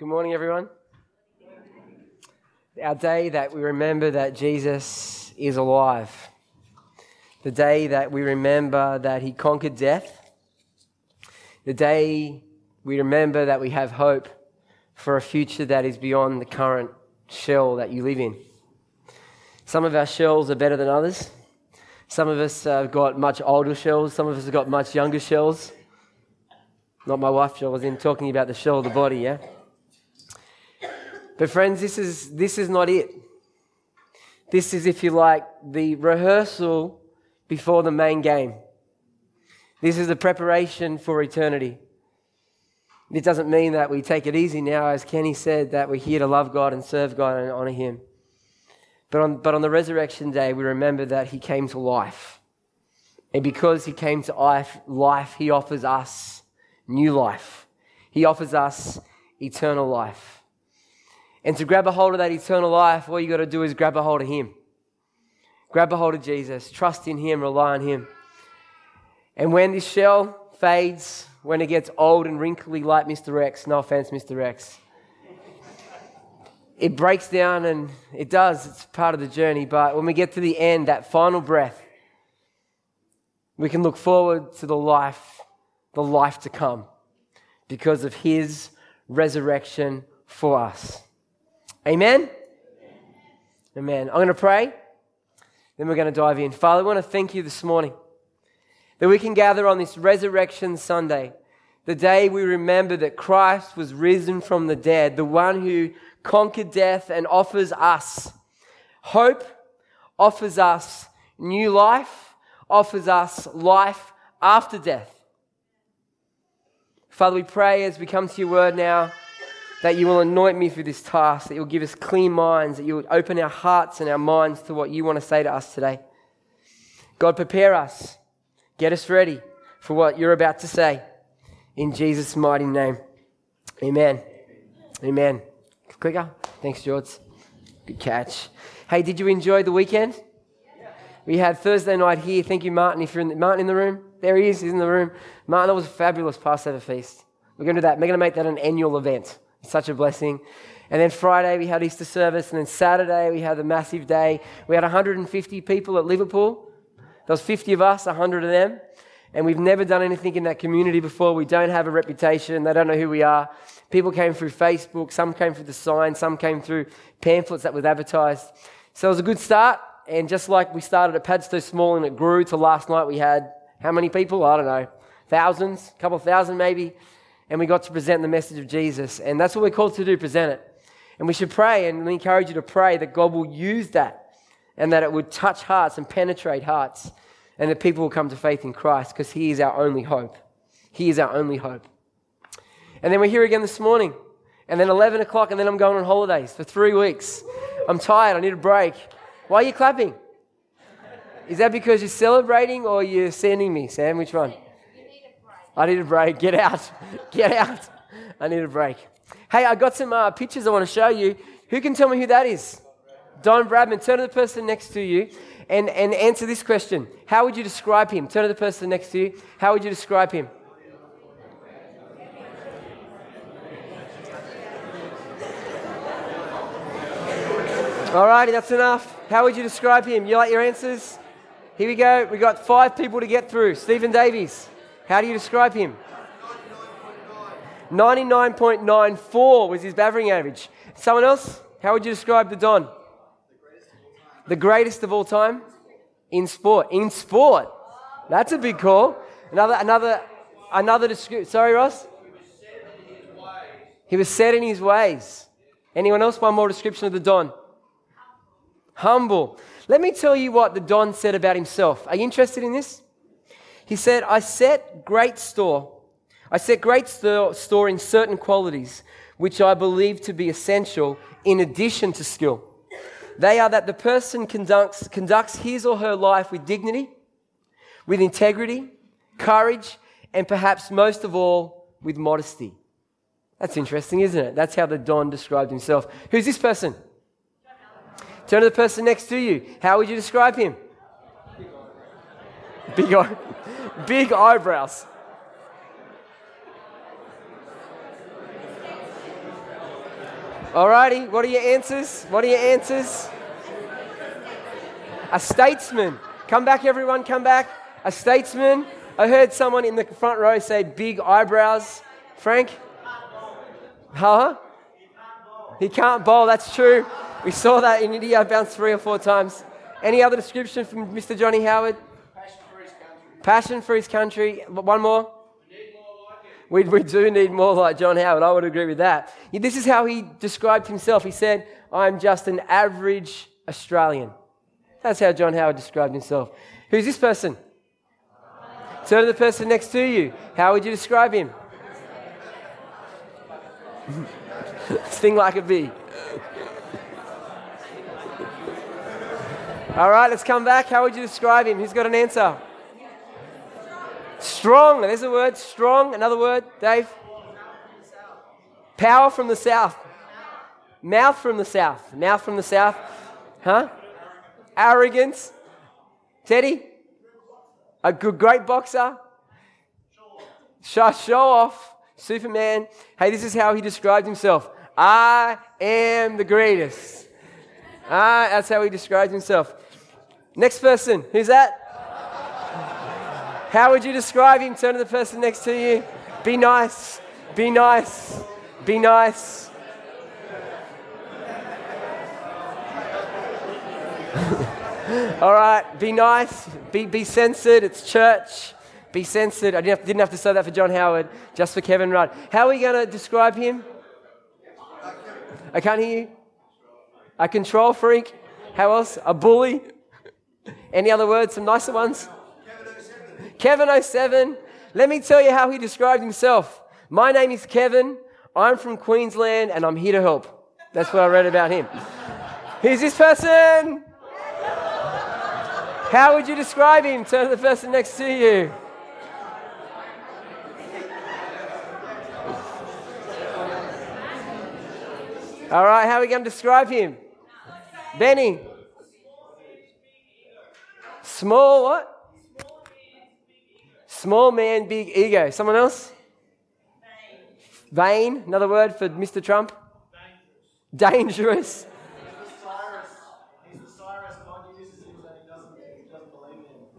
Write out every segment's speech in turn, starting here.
Good morning, everyone. Our day that we remember that Jesus is alive. The day that we remember that he conquered death. The day we remember that we have hope for a future that is beyond the current shell that you live in. Some of our shells are better than others. Some of us have got much older shells, some of us have got much younger shells. Not my wife, Jill, was in talking about the shell of the body, yeah? But friends, this is, this is not it. This is, if you like, the rehearsal before the main game. This is the preparation for eternity. It doesn't mean that we take it easy now, as Kenny said, that we're here to love God and serve God and honor Him. But on, but on the resurrection day, we remember that He came to life. And because He came to life, life He offers us new life. He offers us eternal life. And to grab a hold of that eternal life, all you got to do is grab a hold of Him. Grab a hold of Jesus, trust in Him, rely on Him. And when this shell fades, when it gets old and wrinkly like Mr. X, no offense, Mr. X, it breaks down and it does, it's part of the journey. But when we get to the end, that final breath, we can look forward to the life the life to come because of his resurrection for us. Amen? Amen. I'm going to pray, then we're going to dive in. Father, I want to thank you this morning that we can gather on this Resurrection Sunday, the day we remember that Christ was risen from the dead, the one who conquered death and offers us hope, offers us new life, offers us life after death. Father, we pray as we come to your word now that you will anoint me for this task, that you'll give us clean minds, that you will open our hearts and our minds to what you want to say to us today. God, prepare us, get us ready for what you're about to say. In Jesus' mighty name. Amen. Amen. Quicker. Thanks, George. Good catch. Hey, did you enjoy the weekend? We had Thursday night here. Thank you, Martin. If you're in the, Martin in the room, there he is. He's in the room. Martin, that was a fabulous Passover feast. We're going to do that. We're going to make that an annual event. Such a blessing. And then Friday we had Easter service, and then Saturday we had the massive day. We had 150 people at Liverpool. There was 50 of us, 100 of them. And we've never done anything in that community before. We don't have a reputation. They don't know who we are. People came through Facebook. Some came through the sign. Some came through pamphlets that was advertised. So it was a good start. And just like we started at Padstow Small and it grew to last night, we had how many people? I don't know. Thousands, a couple of thousand maybe. And we got to present the message of Jesus. And that's what we're called to do, present it. And we should pray, and we encourage you to pray that God will use that and that it would touch hearts and penetrate hearts and that people will come to faith in Christ because He is our only hope. He is our only hope. And then we're here again this morning. And then 11 o'clock, and then I'm going on holidays for three weeks. I'm tired. I need a break. Why are you clapping? Is that because you're celebrating or you're sending me, Sam? Which one? I need a break. Get out. Get out. I need a break. Hey, I got some uh, pictures I want to show you. Who can tell me who that is? Don Bradman. Turn to the person next to you and, and answer this question. How would you describe him? Turn to the person next to you. How would you describe him? Alrighty, that's enough. How would you describe him? You like your answers? Here we go. We got five people to get through. Stephen Davies. How do you describe him? 99.94 was his batting average. Someone else? How would you describe the Don? The greatest of all time? In sport. In sport. That's a big call. Another, another, another description. Sorry, Ross? He was set in his ways. Anyone else? One more description of the Don humble. Let me tell you what the Don said about himself. Are you interested in this? He said, I set great store. I set great store in certain qualities which I believe to be essential in addition to skill. They are that the person conducts, conducts his or her life with dignity, with integrity, courage, and perhaps most of all, with modesty. That's interesting, isn't it? That's how the Don described himself. Who's this person? Turn to the person next to you. How would you describe him? Big, eye, big eyebrows. Alrighty, what are your answers? What are your answers? A statesman. Come back, everyone, come back. A statesman. I heard someone in the front row say big eyebrows. Frank? Huh? He can't bowl, that's true. We saw that in India bounce three or four times. Any other description from Mr. Johnny Howard? Passion for his country. Passion for his country. One more. We, we do need more like John Howard. I would agree with that. This is how he described himself. He said, I'm just an average Australian. That's how John Howard described himself. Who's this person? Turn to the person next to you. How would you describe him? Sting like a bee. All right, let's come back. How would you describe him? Who's got an answer? Strong. There's a word. Strong. Another word. Dave. Power from the south. Mouth from the south. Mouth from the south. Huh? Arrogance. Teddy. A good, great boxer. Show, show off. Superman. Hey, this is how he described himself. I am the greatest. Ah, that's how he describes himself. Next person. Who's that? How would you describe him? Turn to the person next to you. Be nice. Be nice. Be nice. All right, be nice. Be, be censored. It's church. Be censored. I didn't have, didn't have to say that for John Howard, just for Kevin Rudd. How are we going to describe him? I can't hear you. A control freak. How else? A bully. Any other words? Some nicer ones? Kevin 07. Let me tell you how he described himself. My name is Kevin. I'm from Queensland and I'm here to help. That's what I read about him. Who's this person? How would you describe him? Turn to the person next to you. All right, how are we going to describe him? Benny. Small what? Small man, big ego. Someone else? Vain. Another word for Mr. Trump? Dangerous.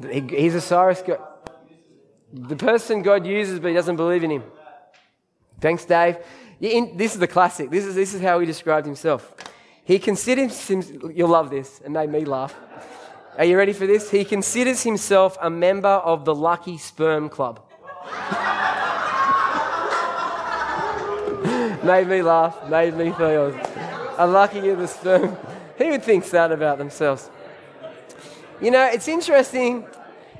He's a Cyrus God. The person God uses, but he doesn't believe in him. Thanks, Dave. This is the classic. This is, this is how he described himself. He considers himself, you'll love this, and made me laugh. Are you ready for this? He considers himself a member of the Lucky Sperm Club. made me laugh, made me feel unlucky in the sperm. Who thinks that about themselves? You know, it's interesting.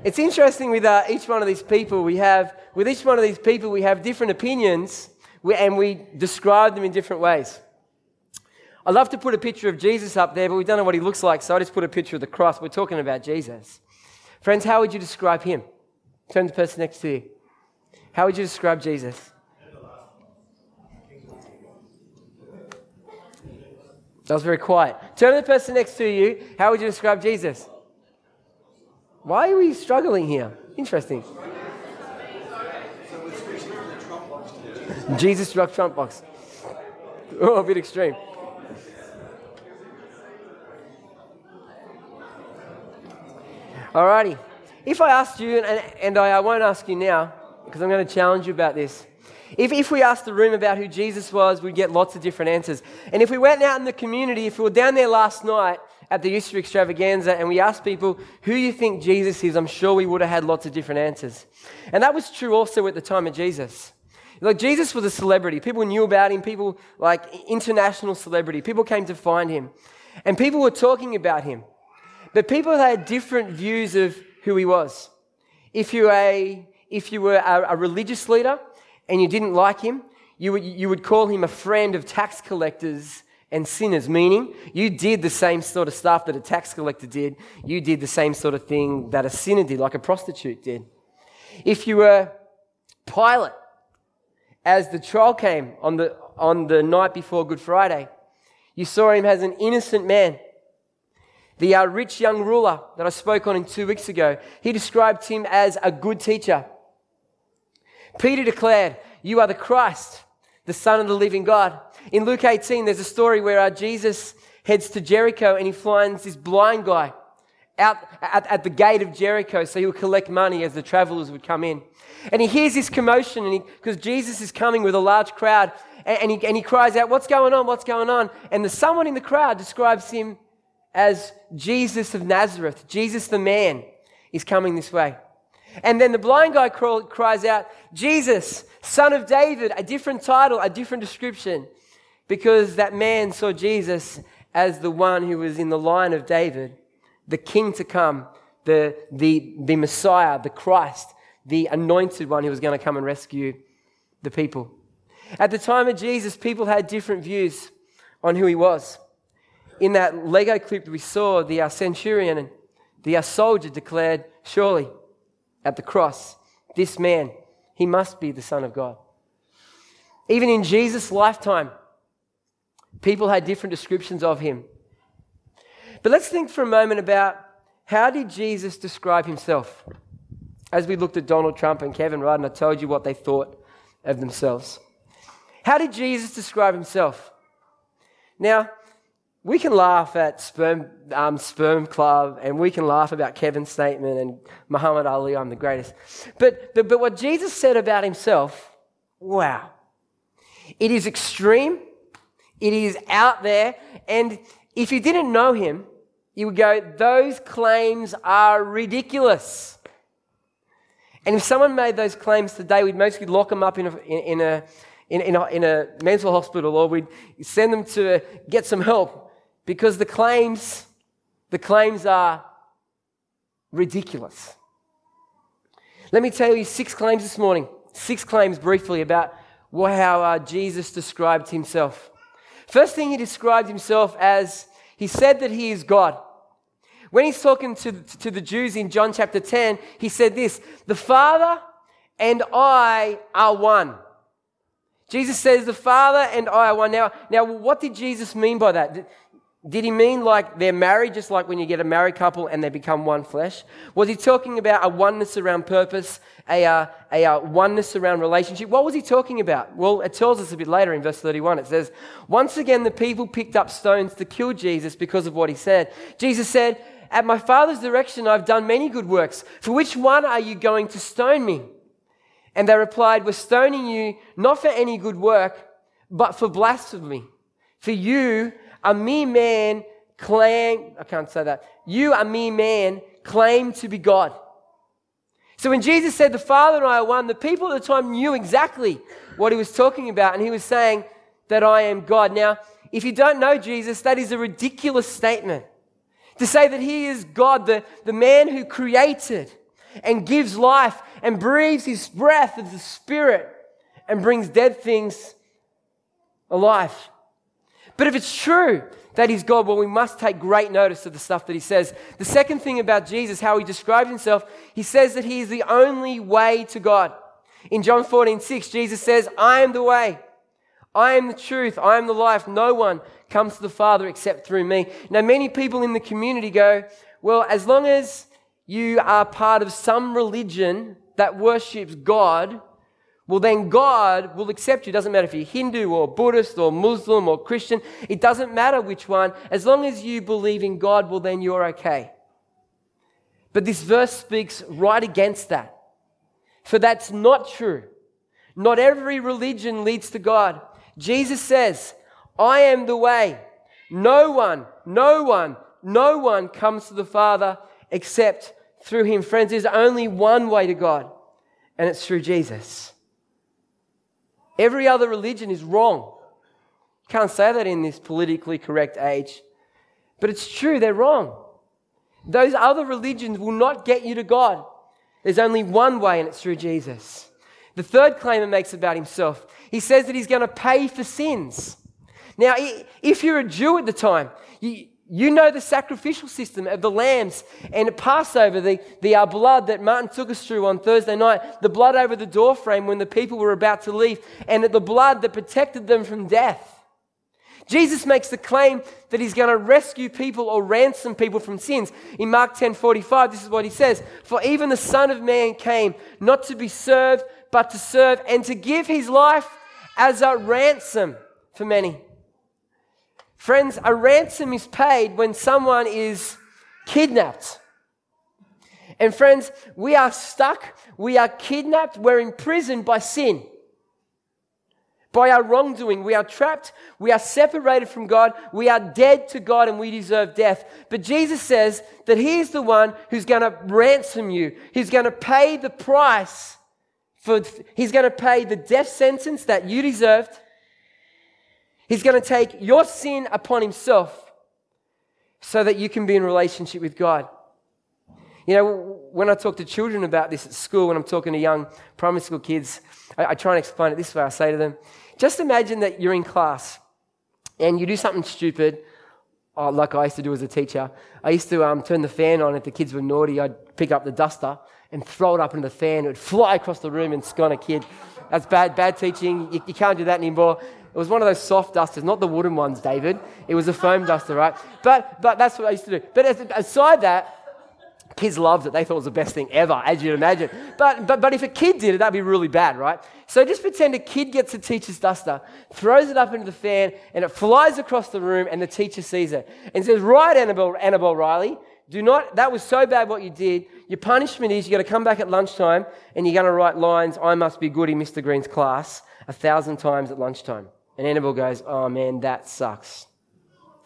It's interesting with uh, each one of these people. We have, with each one of these people, we have different opinions and we describe them in different ways. I love to put a picture of Jesus up there, but we don't know what he looks like, so I just put a picture of the cross. We're talking about Jesus. Friends, how would you describe him? Turn to the person next to you. How would you describe Jesus? That was very quiet. Turn to the person next to you. How would you describe Jesus? Why are we struggling here? Interesting. Jesus struck Trump box. Oh, a bit extreme. Alrighty. If I asked you, and, and I, I won't ask you now, because I'm going to challenge you about this. If, if we asked the room about who Jesus was, we'd get lots of different answers. And if we went out in the community, if we were down there last night at the Easter extravaganza and we asked people, who you think Jesus is, I'm sure we would have had lots of different answers. And that was true also at the time of Jesus. Like Jesus was a celebrity. People knew about him, people like international celebrity. People came to find him. And people were talking about him. But people had different views of who he was. If you were a, if you were a, a religious leader and you didn't like him, you would, you would call him a friend of tax collectors and sinners, meaning you did the same sort of stuff that a tax collector did. You did the same sort of thing that a sinner did, like a prostitute did. If you were Pilate, as the trial came on the, on the night before Good Friday, you saw him as an innocent man. The uh, rich young ruler that I spoke on in two weeks ago, he described him as a good teacher. Peter declared, You are the Christ, the Son of the living God. In Luke 18, there's a story where uh, Jesus heads to Jericho and he finds this blind guy out at, at, the gate of Jericho so he would collect money as the travelers would come in. And he hears this commotion and because Jesus is coming with a large crowd and, and, he, and he cries out, What's going on? What's going on? And the someone in the crowd describes him as Jesus of Nazareth, Jesus the man is coming this way. And then the blind guy cries out, Jesus, son of David, a different title, a different description, because that man saw Jesus as the one who was in the line of David, the king to come, the, the, the Messiah, the Christ, the anointed one who was going to come and rescue the people. At the time of Jesus, people had different views on who he was. In that Lego clip that we saw, the uh, centurion and the uh, soldier declared, Surely, at the cross, this man, he must be the Son of God. Even in Jesus' lifetime, people had different descriptions of him. But let's think for a moment about how did Jesus describe himself? As we looked at Donald Trump and Kevin Rudd, and I told you what they thought of themselves. How did Jesus describe himself? Now, we can laugh at sperm, um, sperm club and we can laugh about kevin's statement and muhammad ali i'm the greatest. But, but, but what jesus said about himself wow. It is extreme it is out there and if you didn't know him you would go those claims are ridiculous. And if someone made those claims today we'd mostly lock them up in a, in, in a in, in, a, in a mental hospital or we'd send them to get some help because the claims, the claims are ridiculous. Let me tell you six claims this morning. Six claims briefly about how uh, Jesus described himself. First thing he described himself as, he said that he is God. When he's talking to, to the Jews in John chapter 10, he said this The Father and I are one. Jesus says, The Father and I are one. Now, now what did Jesus mean by that? Did he mean like they're married, just like when you get a married couple and they become one flesh? Was he talking about a oneness around purpose, a, uh, a uh, oneness around relationship? What was he talking about? Well, it tells us a bit later in verse 31. It says, Once again, the people picked up stones to kill Jesus because of what he said. Jesus said, At my Father's direction, I've done many good works. For which one are you going to stone me? And they replied, We're stoning you not for any good work, but for blasphemy. For you, a mere man claim, I can't say that. You, a mere man, claim to be God. So when Jesus said, The Father and I are one, the people at the time knew exactly what he was talking about, and he was saying that I am God. Now, if you don't know Jesus, that is a ridiculous statement. To say that he is God, the, the man who created and gives life and breathes his breath of the Spirit and brings dead things alive. But if it's true that he's God, well, we must take great notice of the stuff that he says. The second thing about Jesus, how he describes himself, he says that he is the only way to God. In John 14, 6, Jesus says, I am the way. I am the truth. I am the life. No one comes to the Father except through me. Now, many people in the community go, well, as long as you are part of some religion that worships God, well, then God will accept you. It doesn't matter if you're Hindu or Buddhist or Muslim or Christian. It doesn't matter which one. As long as you believe in God, well, then you're okay. But this verse speaks right against that. For that's not true. Not every religion leads to God. Jesus says, I am the way. No one, no one, no one comes to the Father except through him. Friends, there's only one way to God, and it's through Jesus. Every other religion is wrong. Can't say that in this politically correct age. But it's true, they're wrong. Those other religions will not get you to God. There's only one way, and it's through Jesus. The third claim he makes about himself, he says that he's going to pay for sins. Now, if you're a Jew at the time, you, you know the sacrificial system of the lambs and Passover, the, the uh, blood that Martin took us through on Thursday night, the blood over the doorframe when the people were about to leave, and the blood that protected them from death. Jesus makes the claim that he's going to rescue people or ransom people from sins. In Mark 10 45, this is what he says For even the Son of Man came not to be served, but to serve and to give his life as a ransom for many. Friends, a ransom is paid when someone is kidnapped. And friends, we are stuck, we are kidnapped, we're imprisoned by sin. By our wrongdoing, we are trapped, we are separated from God, we are dead to God, and we deserve death. But Jesus says that He is the one who's going to ransom you. He's going to pay the price for, He's going to pay the death sentence that you deserved. He's going to take your sin upon Himself so that you can be in relationship with God. You know, when I talk to children about this at school, when I'm talking to young primary school kids, I, I try and explain it this way. I say to them, just imagine that you're in class and you do something stupid, oh, like I used to do as a teacher. I used to um, turn the fan on if the kids were naughty. I'd pick up the duster and throw it up into the fan. It would fly across the room and scone a kid. That's bad, bad teaching. You, you can't do that anymore. It was one of those soft dusters, not the wooden ones, David. It was a foam duster, right? But, but that's what I used to do. But aside that, Kids loved it. They thought it was the best thing ever, as you'd imagine. But, but, but if a kid did it, that'd be really bad, right? So just pretend a kid gets a teacher's duster, throws it up into the fan, and it flies across the room, and the teacher sees it and says, Right, Annabelle, Annabelle Riley, do not, that was so bad what you did. Your punishment is you're going to come back at lunchtime and you're going to write lines, I must be good in Mr. Green's class, a thousand times at lunchtime. And Annabelle goes, Oh man, that sucks.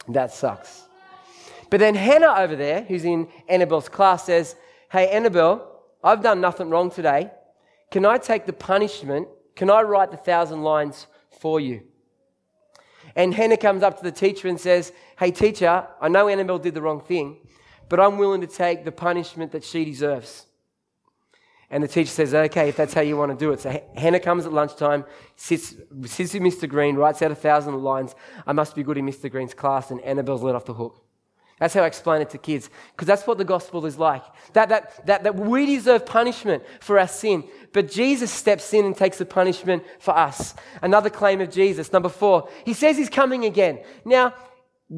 That sucks. But then Hannah over there, who's in Annabelle's class, says, Hey, Annabelle, I've done nothing wrong today. Can I take the punishment? Can I write the thousand lines for you? And Hannah comes up to the teacher and says, Hey, teacher, I know Annabelle did the wrong thing, but I'm willing to take the punishment that she deserves. And the teacher says, Okay, if that's how you want to do it. So Hannah comes at lunchtime, sits, sits with Mr. Green, writes out a thousand lines. I must be good in Mr. Green's class, and Annabelle's let off the hook. That's how I explain it to kids, because that's what the gospel is like. That, that, that, that we deserve punishment for our sin, but Jesus steps in and takes the punishment for us. Another claim of Jesus. Number four, he says he's coming again. Now,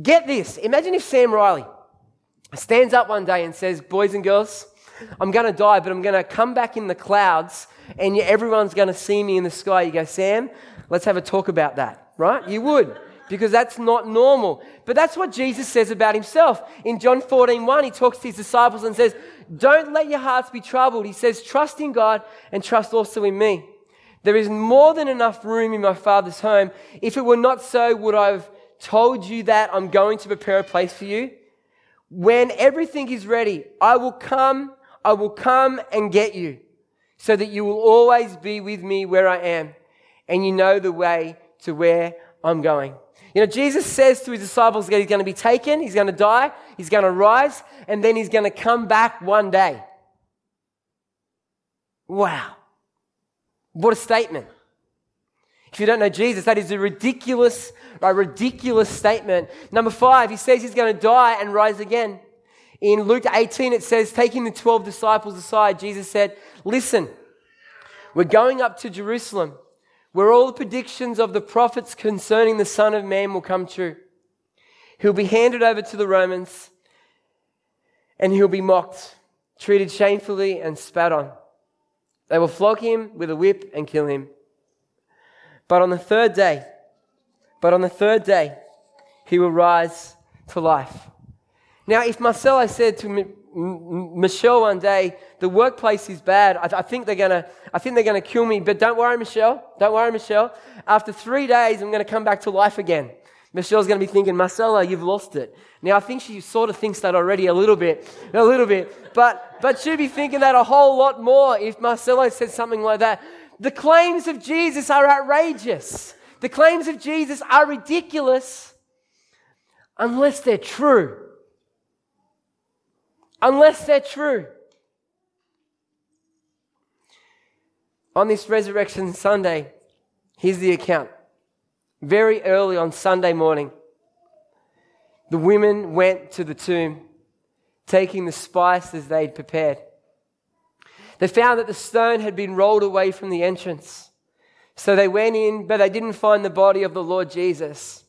get this. Imagine if Sam Riley stands up one day and says, Boys and girls, I'm going to die, but I'm going to come back in the clouds and everyone's going to see me in the sky. You go, Sam, let's have a talk about that, right? You would because that's not normal. But that's what Jesus says about himself. In John 14, 1, he talks to his disciples and says, Don't let your hearts be troubled. He says, Trust in God and trust also in me. There is more than enough room in my Father's home. If it were not so, would I have told you that I'm going to prepare a place for you? When everything is ready, I will come, I will come and get you, so that you will always be with me where I am, and you know the way to where I'm going. You know, Jesus says to his disciples that he's going to be taken, he's going to die, he's going to rise, and then he's going to come back one day. Wow. What a statement. If you don't know Jesus, that is a ridiculous, a ridiculous statement. Number five, he says he's going to die and rise again. In Luke 18, it says, taking the 12 disciples aside, Jesus said, Listen, we're going up to Jerusalem where all the predictions of the prophets concerning the Son of Man will come true. He'll be handed over to the Romans and he'll be mocked, treated shamefully, and spat on. They will flog him with a whip and kill him. But on the third day, but on the third day, he will rise to life. Now, if Marcelo said to me, Michelle one day, the workplace is bad. I, I think they're gonna, I think they're gonna kill me. But don't worry, Michelle. Don't worry, Michelle. After three days, I'm gonna come back to life again. Michelle's gonna be thinking, Marcelo, you've lost it. Now I think she sort of thinks that already a little bit, a little bit. But but she'd be thinking that a whole lot more if Marcelo said something like that. The claims of Jesus are outrageous. The claims of Jesus are ridiculous unless they're true unless they're true. On this Resurrection Sunday, here's the account. Very early on Sunday morning, the women went to the tomb, taking the spices they'd prepared. They found that the stone had been rolled away from the entrance. So they went in, but they didn't find the body of the Lord Jesus.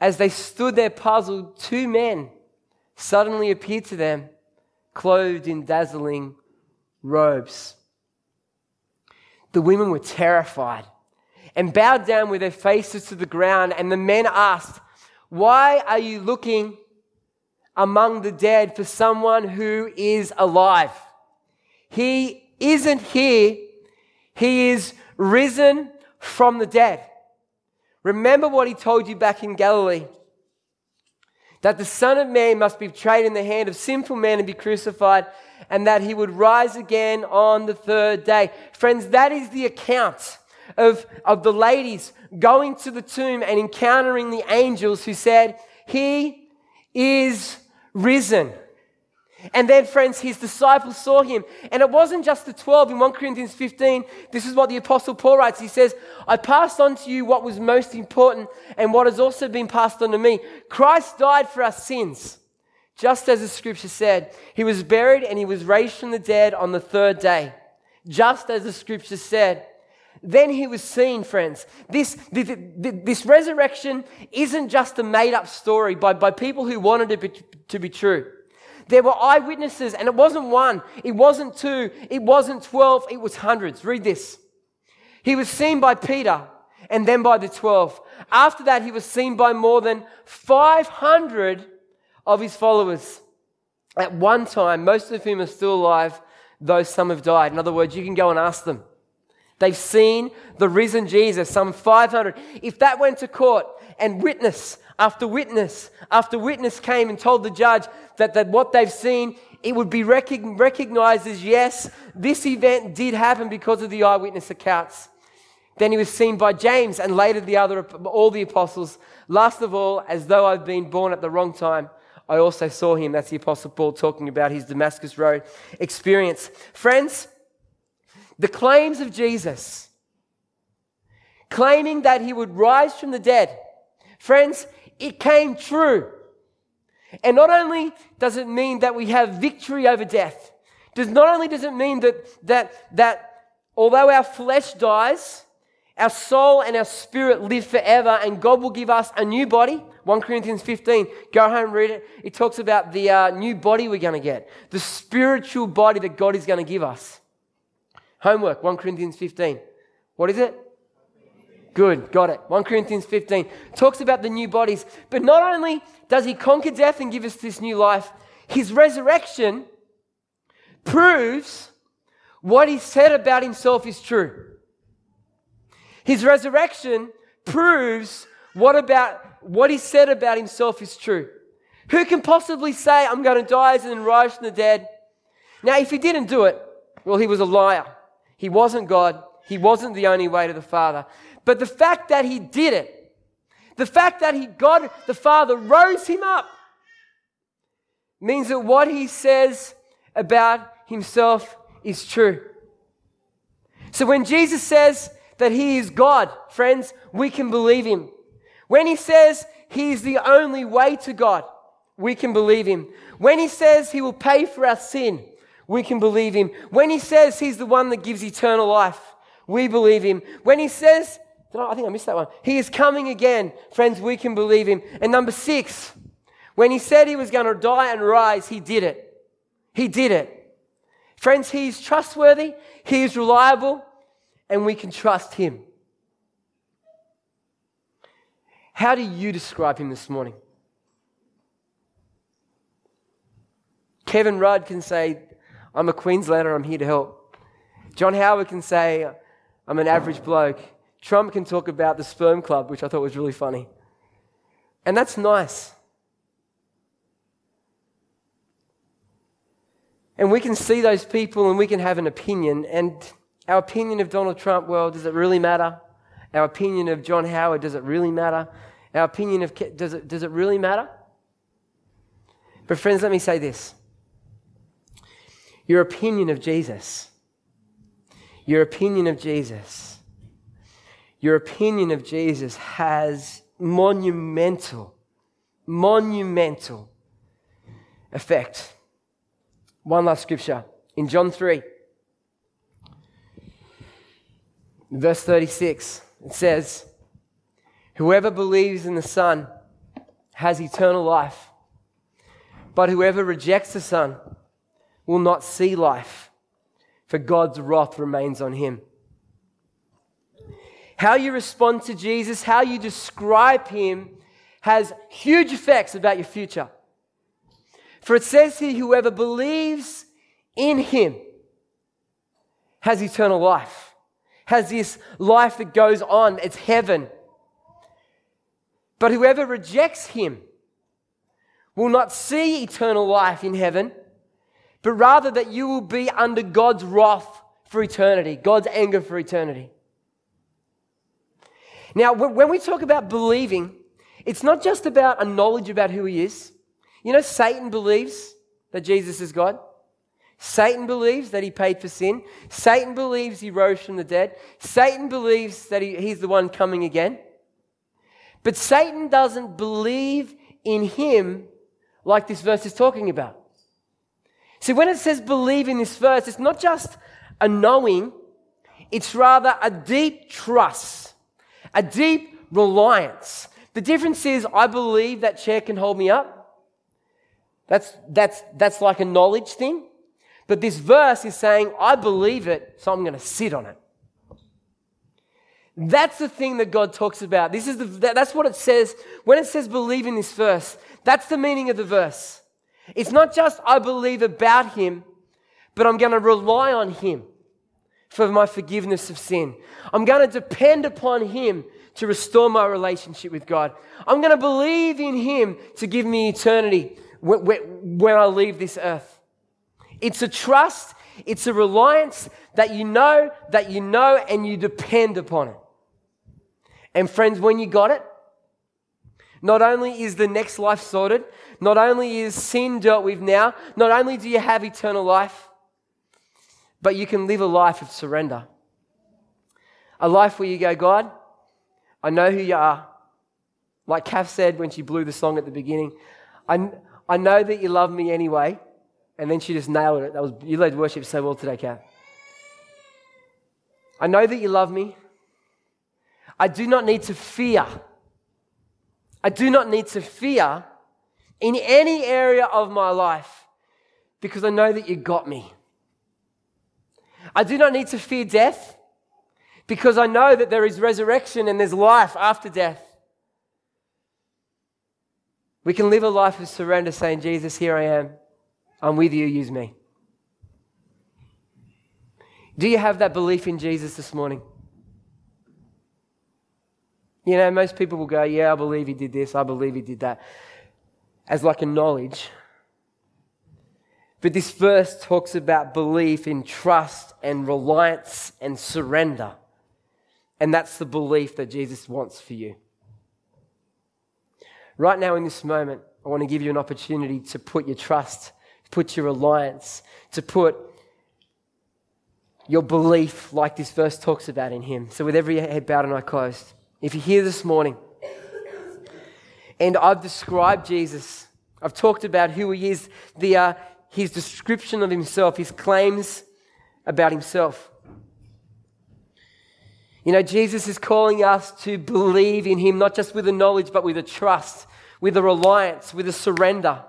As they stood there puzzled, two men suddenly appeared to them clothed in dazzling robes. The women were terrified and bowed down with their faces to the ground. And the men asked, Why are you looking among the dead for someone who is alive? He isn't here, he is risen from the dead. Remember what he told you back in Galilee that the Son of Man must be betrayed in the hand of sinful men and be crucified, and that he would rise again on the third day. Friends, that is the account of, of the ladies going to the tomb and encountering the angels who said, He is risen. And then, friends, his disciples saw him. And it wasn't just the 12 in 1 Corinthians 15. This is what the Apostle Paul writes. He says, I passed on to you what was most important and what has also been passed on to me. Christ died for our sins, just as the scripture said. He was buried and he was raised from the dead on the third day, just as the scripture said. Then he was seen, friends. This, this, this resurrection isn't just a made up story by, by people who wanted it to be, to be true. There were eyewitnesses, and it wasn't one, it wasn't two, it wasn't 12, it was hundreds. Read this. He was seen by Peter and then by the 12. After that, he was seen by more than 500 of his followers. At one time, most of whom are still alive, though some have died. In other words, you can go and ask them. They've seen the risen Jesus, some 500. If that went to court and witness after witness after witness came and told the judge that, that what they've seen, it would be recognized as yes, this event did happen because of the eyewitness accounts. Then he was seen by James and later the other, all the apostles. Last of all, as though I've been born at the wrong time, I also saw him. That's the apostle Paul talking about his Damascus Road experience. Friends, the claims of Jesus, claiming that he would rise from the dead, friends, it came true. And not only does it mean that we have victory over death, does not only does it mean that, that, that although our flesh dies, our soul and our spirit live forever, and God will give us a new body. 1 Corinthians 15, go home, read it. It talks about the uh, new body we're going to get, the spiritual body that God is going to give us. Homework, 1 Corinthians 15. What is it? Good, got it. 1 Corinthians 15 talks about the new bodies. But not only does he conquer death and give us this new life, his resurrection proves what he said about himself is true. His resurrection proves what about what he said about himself is true. Who can possibly say, I'm going to die and rise from the dead? Now, if he didn't do it, well, he was a liar. He wasn't God. He wasn't the only way to the Father. But the fact that he did it, the fact that he, God the Father rose him up, means that what he says about himself is true. So when Jesus says that he is God, friends, we can believe him. When he says he is the only way to God, we can believe him. When he says he will pay for our sin, we can believe him. When he says he's the one that gives eternal life, we believe him. When he says I, I think I missed that one. He is coming again. Friends, we can believe him. And number six, when he said he was going to die and rise, he did it. He did it. Friends, he is trustworthy, he is reliable, and we can trust him. How do you describe him this morning? Kevin Rudd can say, I'm a Queenslander, I'm here to help. John Howard can say, I'm an average bloke. Trump can talk about the sperm club, which I thought was really funny. And that's nice. And we can see those people and we can have an opinion. And our opinion of Donald Trump, well, does it really matter? Our opinion of John Howard, does it really matter? Our opinion of, does it, does it really matter? But, friends, let me say this your opinion of Jesus, your opinion of Jesus your opinion of Jesus has monumental, monumental effect. One last scripture in John 3, verse 36. It says, Whoever believes in the Son has eternal life, but whoever rejects the Son will not see life, for God's wrath remains on him. How you respond to Jesus, how you describe him, has huge effects about your future. For it says here, whoever believes in him has eternal life, has this life that goes on, it's heaven. But whoever rejects him will not see eternal life in heaven, but rather that you will be under God's wrath for eternity, God's anger for eternity. Now, when we talk about believing, it's not just about a knowledge about who He is. You know, Satan believes that Jesus is God. Satan believes that he paid for sin. Satan believes he rose from the dead. Satan believes that he, he's the one coming again. But Satan doesn't believe in him like this verse is talking about. See, when it says believe in this verse, it's not just a knowing, it's rather a deep trust a deep reliance. The difference is, I believe that chair can hold me up. That's, that's, that's like a knowledge thing. But this verse is saying, I believe it, so I'm going to sit on it. That's the thing that God talks about. This is the, that's what it says. When it says believe in this verse, that's the meaning of the verse. It's not just I believe about Him, but I'm going to rely on Him for my forgiveness of sin. I'm going to depend upon Him to restore my relationship with God. I'm going to believe in Him to give me eternity when I leave this earth. It's a trust, it's a reliance that you know, that you know, and you depend upon it. And friends, when you got it, not only is the next life sorted, not only is sin dealt with now, not only do you have eternal life, but you can live a life of surrender. A life where you go, God, I know who you are. Like Kath said when she blew the song at the beginning, I, I know that you love me anyway. And then she just nailed it. That was, you led worship so well today, Kath. I know that you love me. I do not need to fear. I do not need to fear in any area of my life because I know that you got me. I do not need to fear death because I know that there is resurrection and there's life after death. We can live a life of surrender saying, Jesus, here I am. I'm with you, use me. Do you have that belief in Jesus this morning? You know, most people will go, Yeah, I believe he did this, I believe he did that, as like a knowledge. But this verse talks about belief in trust and reliance and surrender. And that's the belief that Jesus wants for you. Right now, in this moment, I want to give you an opportunity to put your trust, put your reliance, to put your belief, like this verse talks about, in Him. So, with every head bowed and eye closed, if you're here this morning and I've described Jesus, I've talked about who He is, the, uh, His description of Himself, His claims about Himself. You know, Jesus is calling us to believe in Him, not just with a knowledge, but with a trust, with a reliance, with a surrender.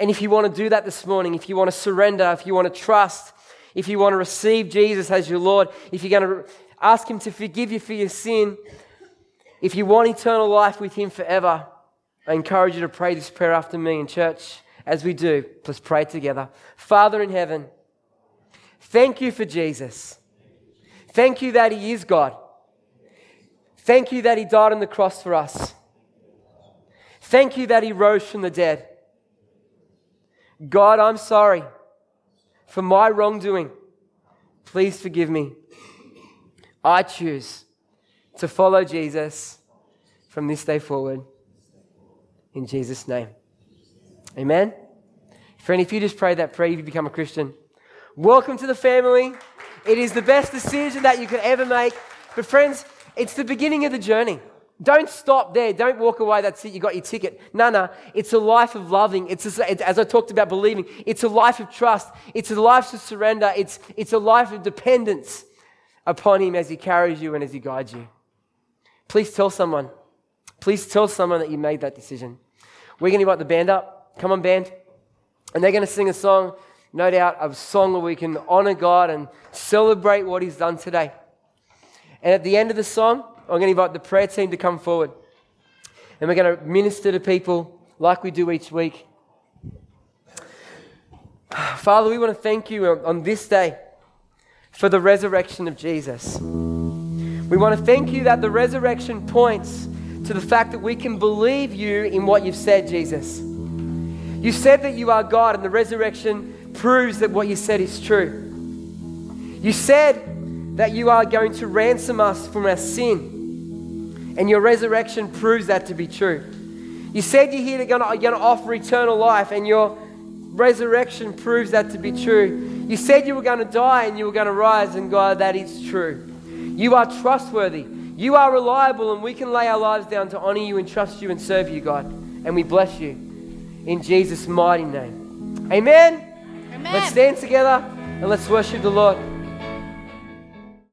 And if you want to do that this morning, if you want to surrender, if you want to trust, if you want to receive Jesus as your Lord, if you're going to ask Him to forgive you for your sin, if you want eternal life with Him forever, I encourage you to pray this prayer after me in church. As we do, let's pray together. Father in heaven, thank you for Jesus. Thank you that He is God. Thank you that He died on the cross for us. Thank you that He rose from the dead. God, I'm sorry for my wrongdoing. Please forgive me. I choose to follow Jesus from this day forward. In Jesus' name. Amen. Friend, if you just pray that prayer, you become a Christian. Welcome to the family. It is the best decision that you could ever make. But, friends, it's the beginning of the journey. Don't stop there. Don't walk away. That's it. You got your ticket. No, no. It's a life of loving. It's a, as I talked about believing. It's a life of trust. It's a life of surrender. It's, it's a life of dependence upon Him as He carries you and as He guides you. Please tell someone. Please tell someone that you made that decision. We're going to invite the band up. Come on, band. And they're going to sing a song no doubt, a song where we can honor God and celebrate what He's done today. And at the end of the song, I'm going to invite the prayer team to come forward. And we're going to minister to people like we do each week. Father, we want to thank you on this day for the resurrection of Jesus. We want to thank you that the resurrection points to the fact that we can believe you in what you've said, Jesus. You said that you are God, and the resurrection proves that what you said is true. You said that you are going to ransom us from our sin, and your resurrection proves that to be true. You said you're here to going to offer eternal life, and your resurrection proves that to be true. You said you were going to die and you were going to rise, and God, that is true. You are trustworthy. You are reliable, and we can lay our lives down to honor you and trust you and serve you, God. And we bless you in Jesus' mighty name. Amen. Amen. Let's stand together and let's worship the Lord.